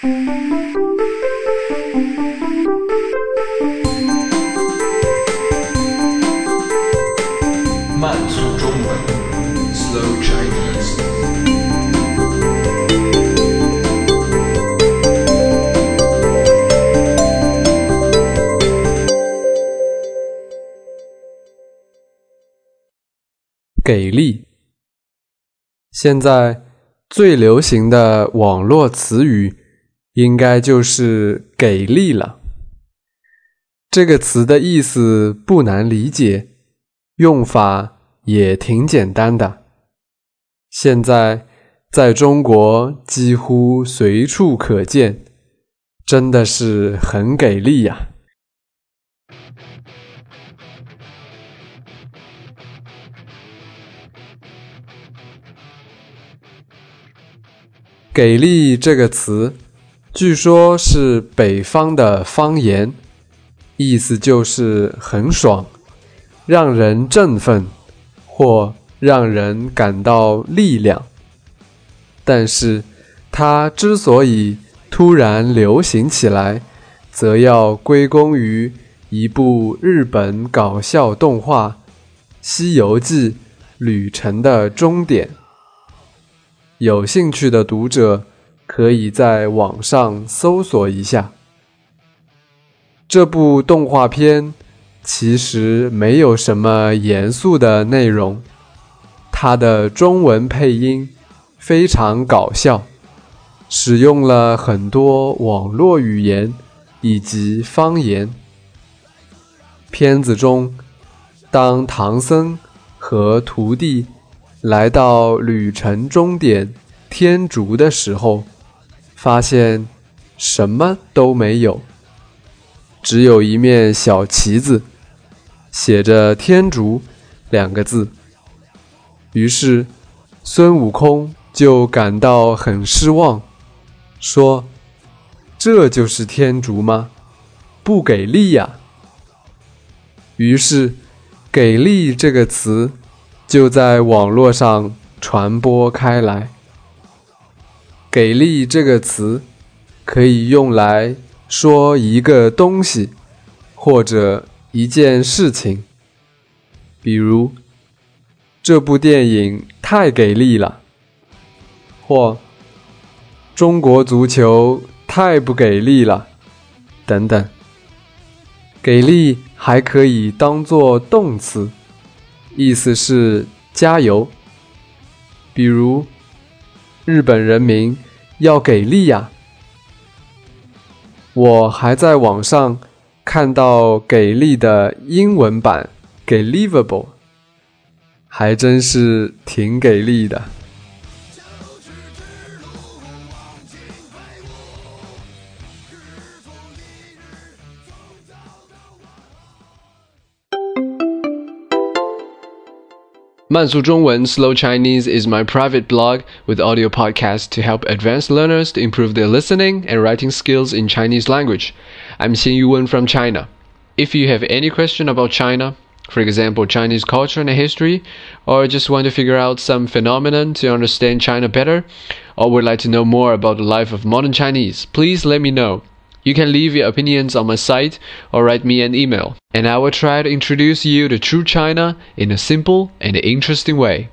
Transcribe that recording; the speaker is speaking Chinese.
慢速中文，Slow Chinese。给力。现在最流行的网络词语，应该就是“给力”了。这个词的意思不难理解，用法也挺简单的。现在在中国几乎随处可见，真的是很给力呀！给力这个词，据说是北方的方言，意思就是很爽，让人振奋，或让人感到力量。但是，它之所以突然流行起来，则要归功于一部日本搞笑动画《西游记·旅程的终点》。有兴趣的读者可以在网上搜索一下。这部动画片其实没有什么严肃的内容，它的中文配音非常搞笑，使用了很多网络语言以及方言。片子中，当唐僧和徒弟。来到旅程终点天竺的时候，发现什么都没有，只有一面小旗子，写着“天竺”两个字。于是孙悟空就感到很失望，说：“这就是天竺吗？不给力呀！”于是“给力”这个词。就在网络上传播开来。给力这个词可以用来说一个东西或者一件事情，比如这部电影太给力了，或中国足球太不给力了，等等。给力还可以当做动词。意思是加油，比如日本人民要给力呀！我还在网上看到给力的英文版给 livable，还真是挺给力的。Mansu Zhongwen Slow Chinese is my private blog with audio podcasts to help advanced learners to improve their listening and writing skills in Chinese language. I'm Xin Yuwen from China. If you have any question about China, for example, Chinese culture and history, or just want to figure out some phenomenon to understand China better, or would like to know more about the life of modern Chinese, please let me know. You can leave your opinions on my site or write me an email, and I will try to introduce you to true China in a simple and interesting way.